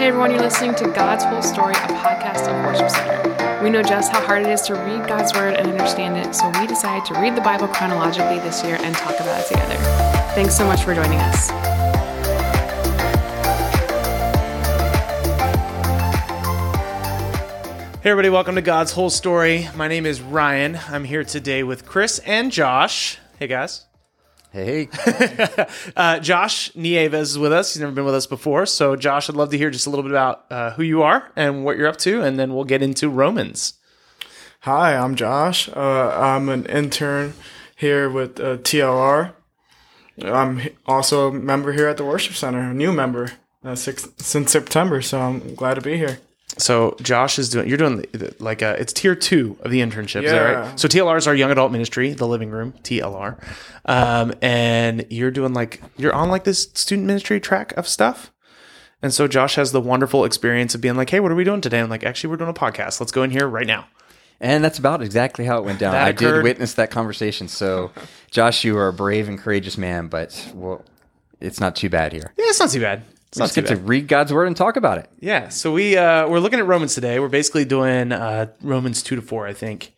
Hey everyone, you're listening to God's Whole Story, a podcast of Worship Center. We know just how hard it is to read God's Word and understand it, so we decided to read the Bible chronologically this year and talk about it together. Thanks so much for joining us. Hey, everybody, welcome to God's Whole Story. My name is Ryan. I'm here today with Chris and Josh. Hey, guys. Hey, Uh, Josh Nieves is with us. He's never been with us before. So, Josh, I'd love to hear just a little bit about uh, who you are and what you're up to, and then we'll get into Romans. Hi, I'm Josh. Uh, I'm an intern here with uh, TLR. I'm also a member here at the Worship Center, a new member uh, six, since September, so I'm glad to be here. So, Josh is doing, you're doing the- the- like a, it's tier two of the internship. Is that Yeah. right? So, TLR is our young adult ministry, the living room, TLR. Um, and you're doing like, you're on like this student ministry track of stuff. And so, Josh has the wonderful experience of being like, hey, what are we doing today? I'm like, actually, we're doing a podcast. Let's go in here right now. and that's about exactly how it went down. I did witness that conversation. So, Josh, you are a brave and courageous man, but well, it's not too bad here. Yeah, it's not too bad. It's not Let's too get to read God's word and talk about it. Yeah, so we uh, we're looking at Romans today. We're basically doing uh, Romans two to four, I think.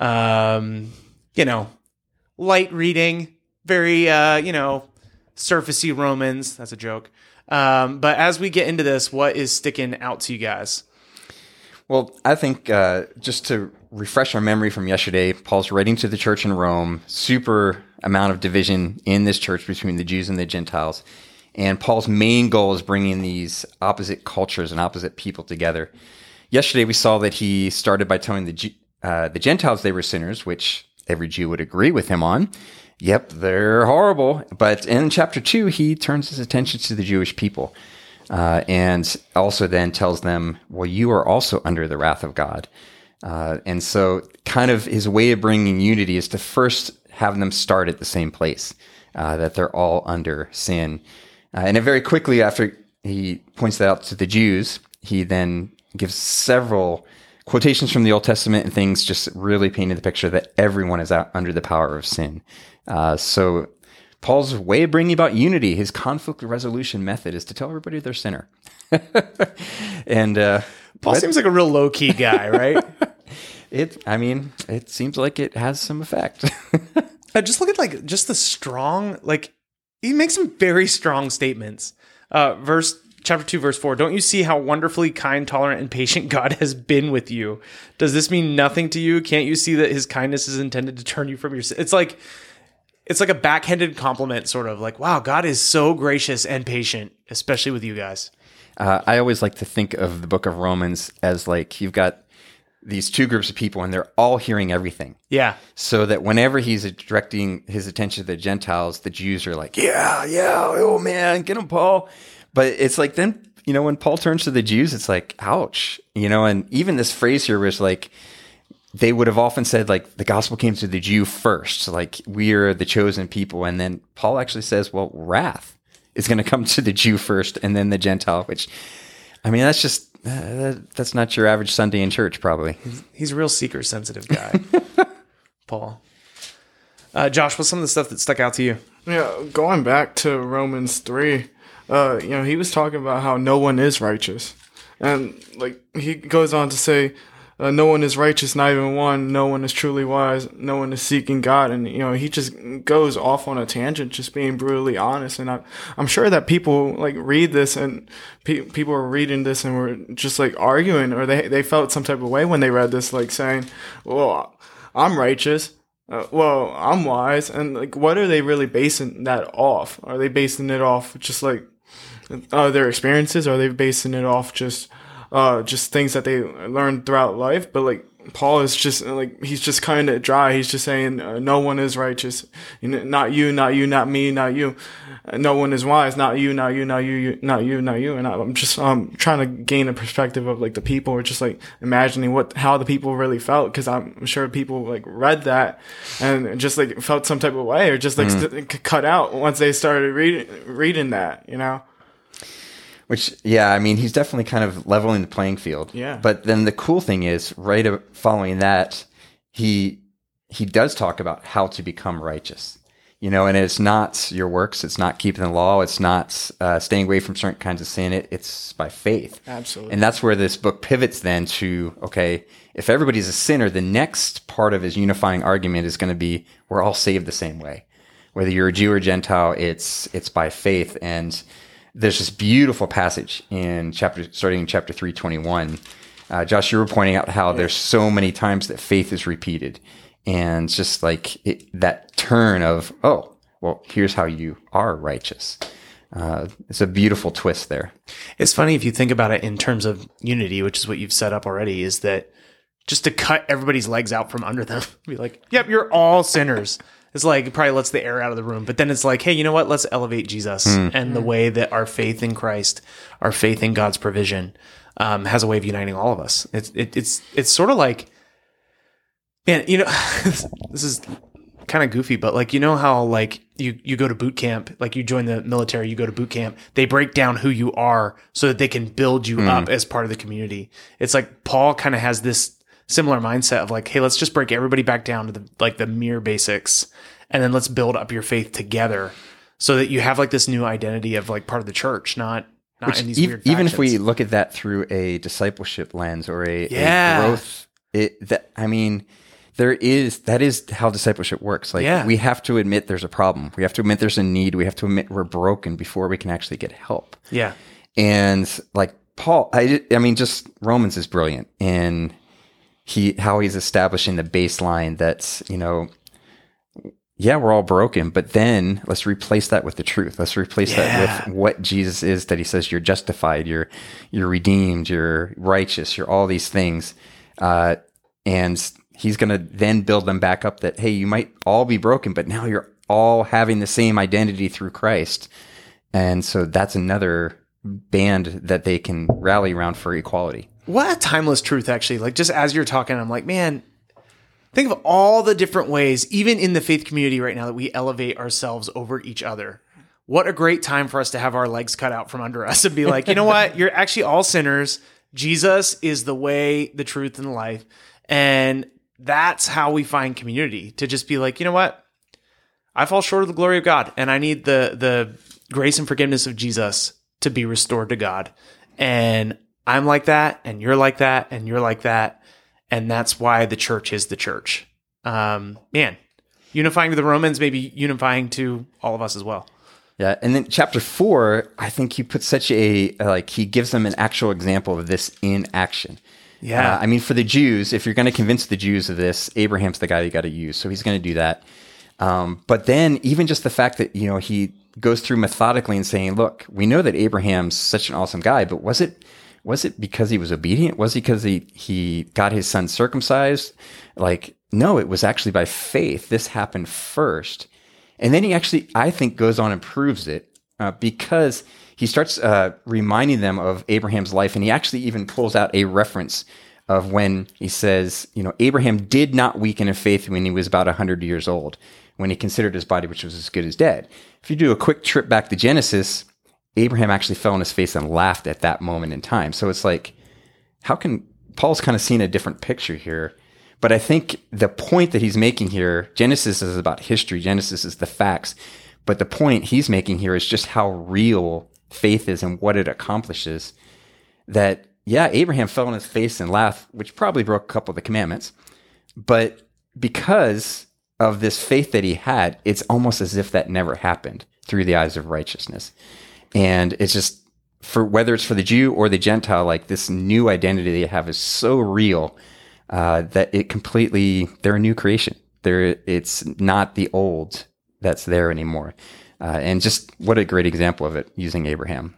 Um, you know, light reading, very uh, you know, surfacey Romans. That's a joke. Um, but as we get into this, what is sticking out to you guys? Well, I think uh, just to refresh our memory from yesterday, Paul's writing to the church in Rome, super amount of division in this church between the Jews and the Gentiles. And Paul's main goal is bringing these opposite cultures and opposite people together. Yesterday, we saw that he started by telling the, uh, the Gentiles they were sinners, which every Jew would agree with him on. Yep, they're horrible. But in chapter two, he turns his attention to the Jewish people. Uh, and also then tells them, well, you are also under the wrath of God. Uh, and so, kind of his way of bringing unity is to first have them start at the same place, uh, that they're all under sin. Uh, and then very quickly after he points that out to the Jews, he then gives several quotations from the Old Testament and things just really painting the picture that everyone is out under the power of sin. Uh, so Paul's way of bringing about unity, his conflict resolution method, is to tell everybody they're sinner. and uh, Paul seems like a real low key guy, right? it, I mean, it seems like it has some effect. Uh, just look at like just the strong like he makes some very strong statements. Uh, verse chapter two, verse four. Don't you see how wonderfully kind, tolerant, and patient God has been with you? Does this mean nothing to you? Can't you see that His kindness is intended to turn you from your? It's like it's like a backhanded compliment, sort of like, wow, God is so gracious and patient, especially with you guys. uh, I always like to think of the book of Romans as like you've got these two groups of people and they're all hearing everything. Yeah, So that whenever he's directing his attention to the Gentiles, the Jews are like, yeah, yeah, oh man, get him, Paul. But it's like then, you know, when Paul turns to the Jews, it's like, ouch, you know, and even this phrase here was like, they would have often said like the gospel came to the Jew first, like we are the chosen people. And then Paul actually says, well, wrath is going to come to the Jew first and then the Gentile, which, I mean, that's just, that, that's not your average Sunday in church, probably. he's a real seeker sensitive guy, Paul. Uh, Josh, what's some of the stuff that stuck out to you? Yeah, going back to Romans 3, uh, you know, he was talking about how no one is righteous. And, like, he goes on to say, uh, no one is righteous, not even one. No one is truly wise. No one is seeking God. And, you know, he just goes off on a tangent, just being brutally honest. And I, I'm sure that people, like, read this and pe- people are reading this and were just, like, arguing or they, they felt some type of way when they read this, like, saying, well, I'm righteous. Uh, well, I'm wise, and like, what are they really basing that off? Are they basing it off just like uh, their experiences? Are they basing it off just uh, just things that they learned throughout life? But like Paul is just like he's just kind of dry. He's just saying uh, no one is righteous, you know, not you, not you, not me, not you. Uh, no one is wise, not you, not you, not you, you not you, not you. And I'm just um trying to gain a perspective of like the people, or just like imagining what how the people really felt, because I'm sure people like read that and just like felt some type of way, or just like st- c- cut out once they started reading reading that, you know. Which, yeah, I mean, he's definitely kind of leveling the playing field. Yeah. But then the cool thing is, right following that, he he does talk about how to become righteous. You know, and it's not your works. It's not keeping the law. It's not uh, staying away from certain kinds of sin. It, it's by faith. Absolutely. And that's where this book pivots then to okay, if everybody's a sinner, the next part of his unifying argument is going to be we're all saved the same way. Whether you're a Jew or Gentile, it's it's by faith. And there's this beautiful passage in chapter starting in chapter 321. Uh, Josh, you were pointing out how there's so many times that faith is repeated and just like it, that turn of oh well here's how you are righteous uh, it's a beautiful twist there It's funny if you think about it in terms of unity, which is what you've set up already, is that just to cut everybody's legs out from under them, be like, yep, you're all sinners. It's like it probably lets the air out of the room. But then it's like, hey, you know what? Let's elevate Jesus and the way that our faith in Christ, our faith in God's provision, um, has a way of uniting all of us. It's it, it's it's sort of like, man, you know, this is kind of goofy, but like you know how like you you go to boot camp, like you join the military, you go to boot camp. They break down who you are so that they can build you up as part of the community. It's like Paul kind of has this similar mindset of like, hey, let's just break everybody back down to the like the mere basics, and then let's build up your faith together, so that you have like this new identity of like part of the church, not not in these Ev- weird. even if we look at that through a discipleship lens or a, a growth it that i mean there is that is how discipleship works. Like Yeah. we have to admit there's a problem. We have to admit there's a need. We have to admit we're broken before we can actually get help. Yeah, and like Paul, I, I mean, just Romans is brilliant. In he how he's establishing the baseline that's you know, yeah, we're all broken, but then let's replace that with the truth. Let's replace Yeah. that with what Jesus is. That he says you're justified, you're you're redeemed, you're righteous, you're all these things, uh, and he's going to then build them back up. That hey, you might all be broken, but now you're all having the same identity through Christ. And so that's another band that they can rally around for equality. What a timeless truth actually. Like just as you're talking i'm like man think of all the different ways even in the faith community right now that we elevate ourselves over each other. What a great time for us to have our legs cut out from under us and be like you know what? You're actually all sinners. Jesus is the way the truth and the life. And that's how we find community to just be like you know what? I fall short of the glory of god and i need the the grace and forgiveness of jesus to be restored to god. And I'm like that, and you're like that, and you're like that, and that's why the church is the church. Um, man, unifying to the Romans, maybe unifying to all of us as well. Yeah, and then chapter four, I think he puts such a like he gives them an actual example of this in action. Yeah. Uh, I mean, for the Jews, if you're going to convince the Jews of this, Abraham's the guy you got to use, so he's going to do that. Um, but then, even just the fact that you know he goes through methodically and saying, "Look, we know that Abraham's such an awesome guy, but was it was it because he was obedient? Was it because he he got his son circumcised? Like, no, it was actually by faith. This happened first, and then he actually, I think, goes on and proves it uh, because he starts uh, reminding them of Abraham's life, and he actually even pulls out a reference of when he says, you know, Abraham did not weaken in faith when he was about 100 years old, when he considered his body, which was as good as dead. If you do a quick trip back to Genesis, Abraham actually fell on his face and laughed at that moment in time. So it's like, how can Paul's kind of seen a different picture here? But I think the point that he's making here, Genesis is about history, Genesis is the facts. But the point he's making here is just how real faith is and what it accomplishes. That, yeah, Abraham fell on his face and laughed, which probably broke a couple of the commandments. But because of this faith that he had, it's almost as if that never happened through the eyes of righteousness. And it's just for whether it's for the Jew or the Gentile, like this new identity they have is so real uh, that it completely they're a new creation. They're it's not the old that's there anymore. Uh, and just what a great example of it using Abraham.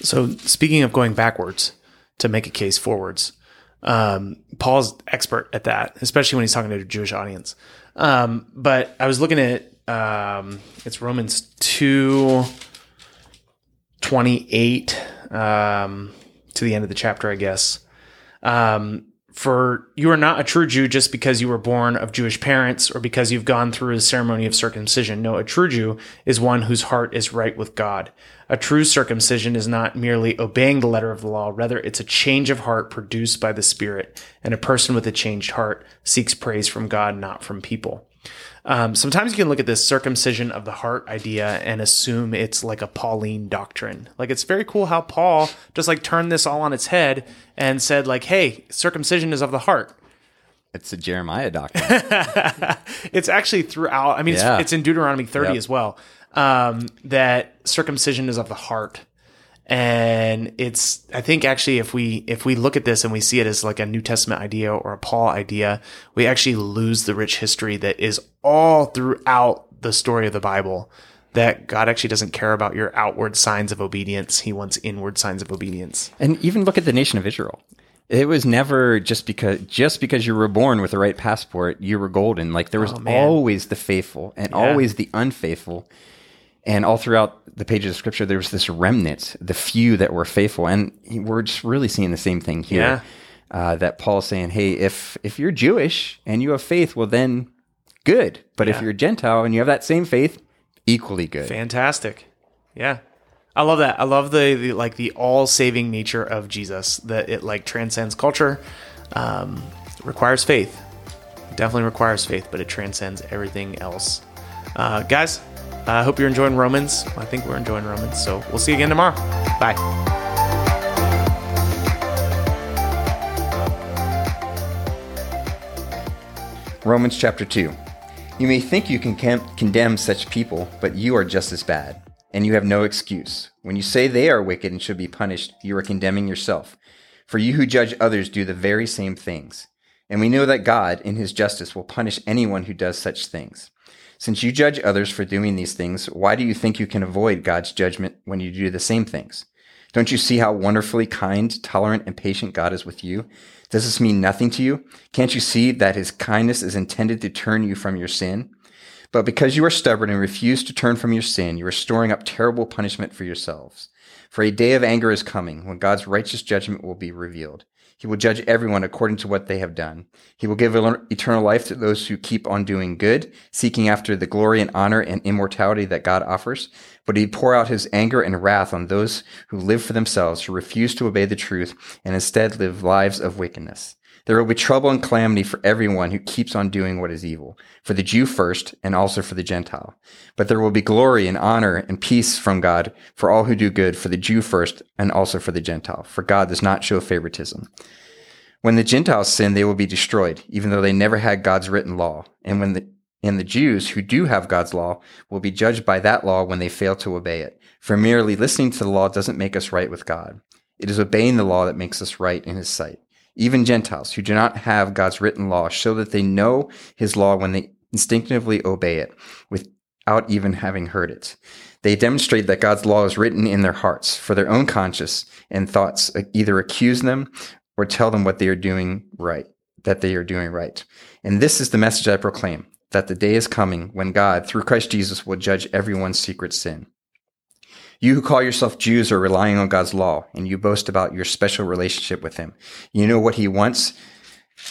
So, speaking of going backwards to make a case forwards, um, Paul's expert at that, especially when he's talking to a Jewish audience. Um, but I was looking at um, it's Romans two twenty eight um, to the end of the chapter, I guess. Um, for you are not a true Jew just because you were born of Jewish parents or because you've gone through the ceremony of circumcision. No, a true Jew is one whose heart is right with God. A true circumcision is not merely obeying the letter of the law, rather, it's a change of heart produced by the Spirit. And a person with a changed heart seeks praise from God, not from people. Um, sometimes you can look at this circumcision of the heart idea and assume it's like a Pauline doctrine. Like it's very cool how Paul just like turned this all on its head and said like, "Hey, circumcision is of the heart." It's a Jeremiah doctrine. it's actually throughout. I mean, Yeah. it's, it's in Deuteronomy 30 Yep. as well. Um, that circumcision is of the heart, and it's. I think actually, if we if we look at this and we see it as like a New Testament idea or a Paul idea, we actually lose the rich history that is all throughout the story of the Bible. That God actually doesn't care about your outward signs of obedience; He wants inward signs of obedience. And even look at the nation of Israel. It was never just because just because you were born with the right passport, you were golden. Like there was Oh, always the faithful and always the unfaithful. And all throughout the pages of scripture, there was this remnant, the few that were faithful. And we're just really seeing the same thing here. Yeah. Uh, that Paul's saying, hey, if if you're Jewish and you have faith, well then good. But if you're Gentile and you have that same faith, equally good. Fantastic. Yeah. I love that. I love the, the like the all saving nature of Jesus that it like transcends culture, um, requires faith. Definitely requires faith, but it transcends everything else. Uh, guys, Uh, I hope you're enjoying Romans. I think we're enjoying Romans. So we'll see you again tomorrow. Bye. Romans chapter 2. You may think you can condemn such people, but you are just as bad, and you have no excuse. When you say they are wicked and should be punished, you are condemning yourself. For you who judge others do the very same things. And we know that God, in his justice, will punish anyone who does such things. Since you judge others for doing these things, why do you think you can avoid God's judgment when you do the same things? Don't you see how wonderfully kind, tolerant, and patient God is with you? Does this mean nothing to you? Can't you see that his kindness is intended to turn you from your sin? But because you are stubborn and refuse to turn from your sin, you are storing up terrible punishment for yourselves. For a day of anger is coming when God's righteous judgment will be revealed. He will judge everyone according to what they have done. He will give eternal life to those who keep on doing good, seeking after the glory and honor and immortality that God offers. But he pour out his anger and wrath on those who live for themselves, who refuse to obey the truth and instead live lives of wickedness. There will be trouble and calamity for everyone who keeps on doing what is evil, for the Jew first and also for the Gentile. But there will be glory and honor and peace from God for all who do good, for the Jew first and also for the Gentile, for God does not show favoritism. When the Gentiles sin, they will be destroyed, even though they never had God's written law. And when the and the Jews who do have God's law will be judged by that law when they fail to obey it. For merely listening to the law doesn't make us right with God. It is obeying the law that makes us right in his sight. Even Gentiles who do not have God's written law show that they know his law when they instinctively obey it without even having heard it. They demonstrate that God's law is written in their hearts for their own conscience and thoughts uh, either accuse them or tell them what they are doing right, that they are doing right. And this is the message I proclaim that the day is coming when God, through Christ Jesus, will judge everyone's secret sin. You who call yourself Jews are relying on God's law, and you boast about your special relationship with Him. You know what He wants.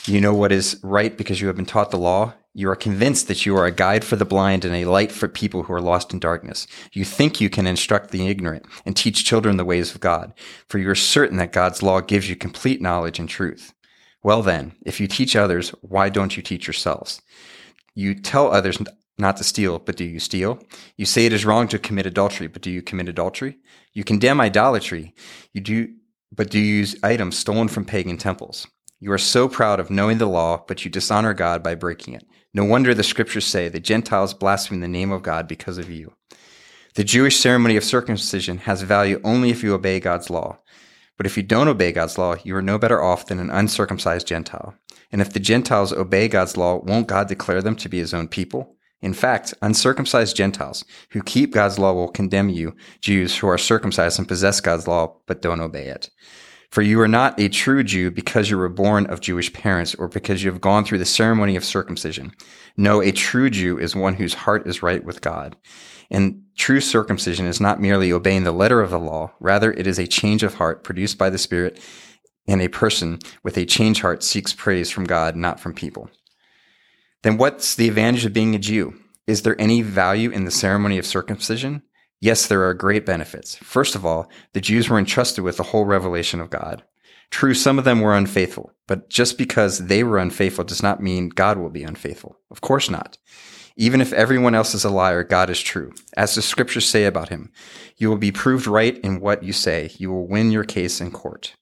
You know what is right because you have been taught the law. You are convinced that you are a guide for the blind and a light for people who are lost in darkness. You think you can instruct the ignorant and teach children the ways of God, for you are certain that God's law gives you complete knowledge and truth. Well then, if you teach others, why don't you teach yourselves? You tell others not to steal, but do you steal? You say it is wrong to commit adultery, but do you commit adultery? You condemn idolatry, you do, but do you use items stolen from pagan temples? You are so proud of knowing the law, but you dishonor God by breaking it. No wonder the scriptures say the Gentiles blaspheme the name of God because of you. The Jewish ceremony of circumcision has value only if you obey God's law. But if you don't obey God's law, you are no better off than an uncircumcised Gentile. And if the Gentiles obey God's law, won't God declare them to be his own people? In fact, uncircumcised Gentiles who keep God's law will condemn you, Jews who are circumcised and possess God's law but don't obey it. For you are not a true Jew because you were born of Jewish parents or because you have gone through the ceremony of circumcision. No, a true Jew is one whose heart is right with God. And true circumcision is not merely obeying the letter of the law, rather, it is a change of heart produced by the Spirit, and a person with a changed heart seeks praise from God, not from people. Then what's the advantage of being a Jew? Is there any value in the ceremony of circumcision? Yes, there are great benefits. First of all, the Jews were entrusted with the whole revelation of God. True, some of them were unfaithful, but just because they were unfaithful does not mean God will be unfaithful. Of course not. Even if everyone else is a liar, God is true. As the scriptures say about him, you will be proved right in what you say. You will win your case in court.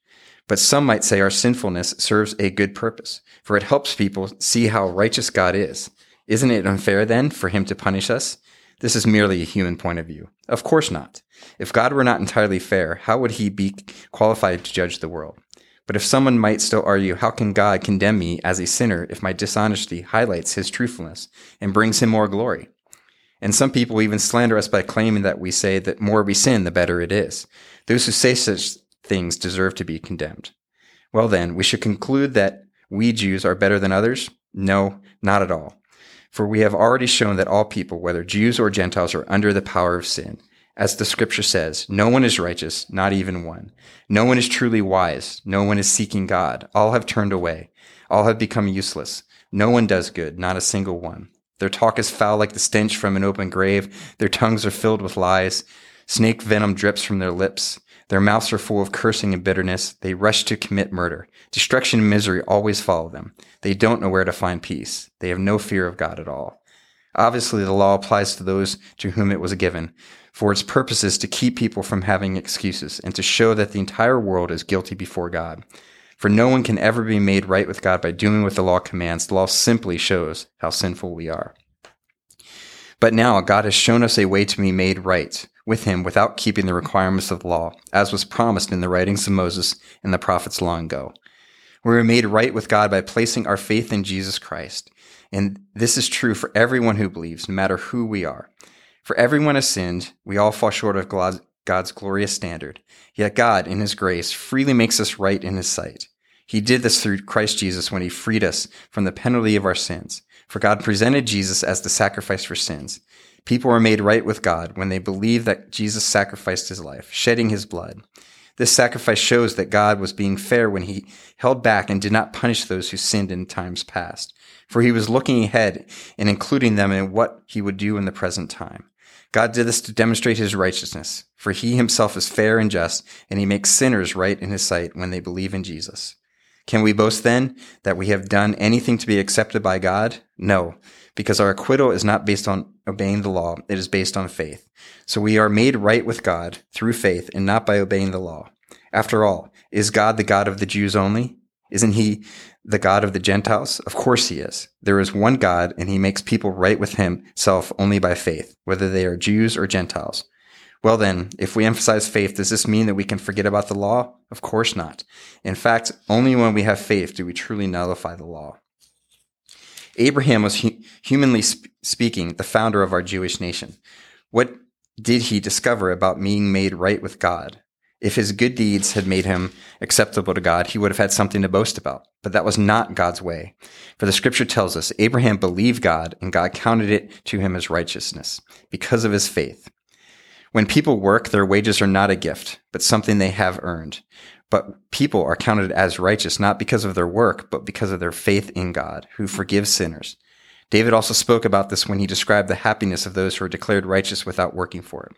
But some might say our sinfulness serves a good purpose, for it helps people see how righteous God is. Isn't it unfair then for him to punish us? This is merely a human point of view. Of course not. If God were not entirely fair, how would he be qualified to judge the world? But if someone might still argue, how can God condemn me as a sinner if my dishonesty highlights his truthfulness and brings him more glory? And some people even slander us by claiming that we say that more we sin, the better it is. Those who say such things deserve to be condemned. Well then, we should conclude that we Jews are better than others? No, not at all. For we have already shown that all people, whether Jews or Gentiles, are under the power of sin. As the scripture says, no one is righteous, not even one. No one is truly wise. No one is seeking God. All have turned away. All have become useless. No one does good, not a single one. Their talk is foul like the stench from an open grave. Their tongues are filled with lies. Snake venom drips from their lips. Their mouths are full of cursing and bitterness. They rush to commit murder. Destruction and misery always follow them. They don't know where to find peace. They have no fear of God at all. Obviously, the law applies to those to whom it was given, for its purpose is to keep people from having excuses and to show that the entire world is guilty before God. For no one can ever be made right with God by doing what the law commands. The law simply shows how sinful we are. But now God has shown us a way to be made right with him without keeping the requirements of the law, as was promised in the writings of Moses and the prophets long ago. We were made right with God by placing our faith in Jesus Christ. And this is true for everyone who believes, no matter who we are. For everyone has sinned, we all fall short of God's glorious standard. Yet God, in His grace, freely makes us right in His sight. He did this through Christ Jesus when He freed us from the penalty of our sins. For God presented Jesus as the sacrifice for sins. People were made right with God when they believed that Jesus sacrificed His life, shedding His blood. This sacrifice shows that God was being fair when He held back and did not punish those who sinned in times past. For He was looking ahead and including them in what He would do in the present time. God did this to demonstrate his righteousness, for he himself is fair and just, and he makes sinners right in his sight when they believe in Jesus. Can we boast then that we have done anything to be accepted by God? No, because our acquittal is not based on obeying the law, it is based on faith. So we are made right with God through faith and not by obeying the law. After all, is God the God of the Jews only? Isn't he the God of the Gentiles? Of course he is. There is one God, and he makes people right with himself only by faith, whether they are Jews or Gentiles. Well, then, if we emphasize faith, does this mean that we can forget about the law? Of course not. In fact, only when we have faith do we truly nullify the law. Abraham was, hu- humanly sp- speaking, the founder of our Jewish nation. What did he discover about being made right with God? If his good deeds had made him acceptable to God, he would have had something to boast about. But that was not God's way. For the scripture tells us Abraham believed God and God counted it to him as righteousness because of his faith. When people work, their wages are not a gift, but something they have earned. But people are counted as righteous not because of their work, but because of their faith in God, who hmm. forgives sinners. David also spoke about this when he described the happiness of those who are declared righteous without working for it.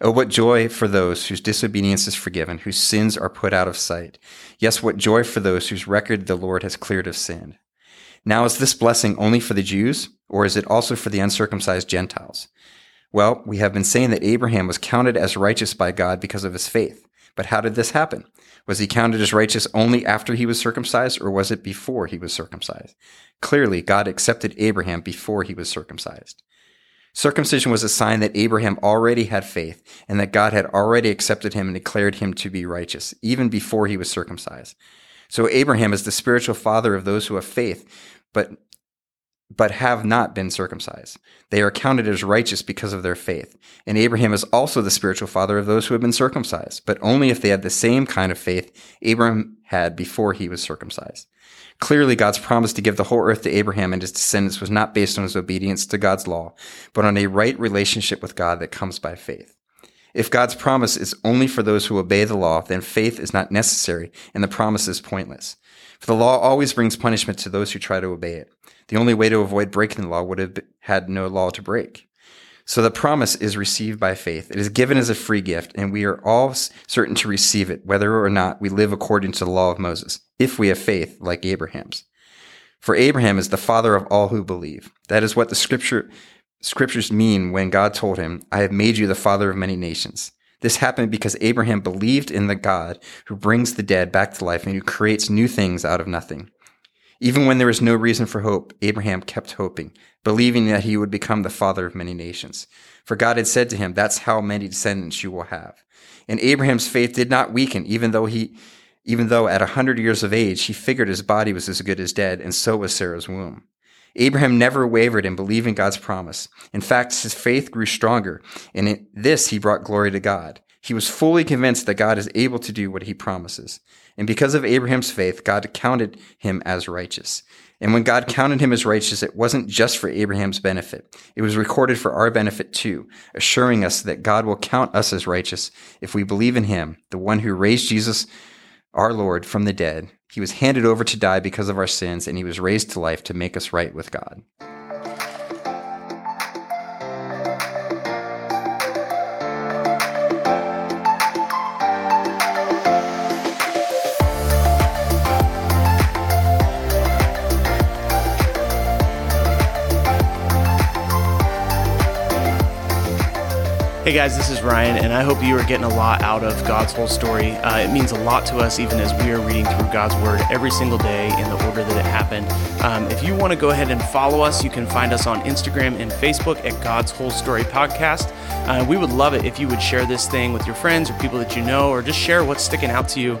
Oh, what joy for those whose disobedience is forgiven, whose sins are put out of sight. Yes, what joy for those whose record the Lord has cleared of sin. Now, is this blessing only for the Jews, or is it also for the uncircumcised Gentiles? Well, we have been saying that Abraham was counted as righteous by God because of his faith. But how did this happen? Was he counted as righteous only after he was circumcised, or was it before he was circumcised? Clearly, God accepted Abraham before he was circumcised. Circumcision was a sign that Abraham already had faith and that God had already accepted him and declared him to be righteous, even before he was circumcised. So Abraham is the spiritual father of those who have faith, but but have not been circumcised. They are counted as righteous because of their faith. And Abraham is also the spiritual father of those who have been circumcised, but only if they had the same kind of faith Abraham had before he was circumcised. Clearly, God's promise to give the whole earth to Abraham and his descendants was not based on his obedience to God's law, but on a right relationship with God that comes by faith. If God's promise is only for those who obey the law, then faith is not necessary and the promise is pointless. For the law always brings punishment to those who try to obey it. The only way to avoid breaking the law would have had no law to break. So the promise is received by faith. It is given as a free gift, and we are all certain to receive it, whether or not we live according to the law of Moses, if we have faith like Abraham's. For Abraham is the father of all who believe. That is what the scripture, scriptures mean when God told him, I have made you the father of many nations. This happened because Abraham believed in the God who brings the dead back to life and who creates new things out of nothing. Even when there was no reason for hope, Abraham kept hoping, believing that he would become the father of many nations. For God had said to him, That's how many descendants you will have. And Abraham's faith did not weaken, even though he, even though at a hundred years of age, he figured his body was as good as dead, and so was Sarah's womb. Abraham never wavered in believing God's promise. In fact, his faith grew stronger, and in this he brought glory to God. He was fully convinced that God is able to do what he promises. And because of Abraham's faith, God counted him as righteous. And when God counted him as righteous, it wasn't just for Abraham's benefit. It was recorded for our benefit too, assuring us that God will count us as righteous if we believe in him, the one who raised Jesus, our Lord, from the dead. He was handed over to die because of our sins, and he was raised to life to make us right with God. Hey guys, this is Ryan, and I hope you are getting a lot out of God's whole story. Uh, it means a lot to us, even as we are reading through God's Word every single day in the order that it happened. Um, if you want to go ahead and follow us, you can find us on Instagram and Facebook at God's Whole Story Podcast. Uh, we would love it if you would share this thing with your friends or people that you know, or just share what's sticking out to you.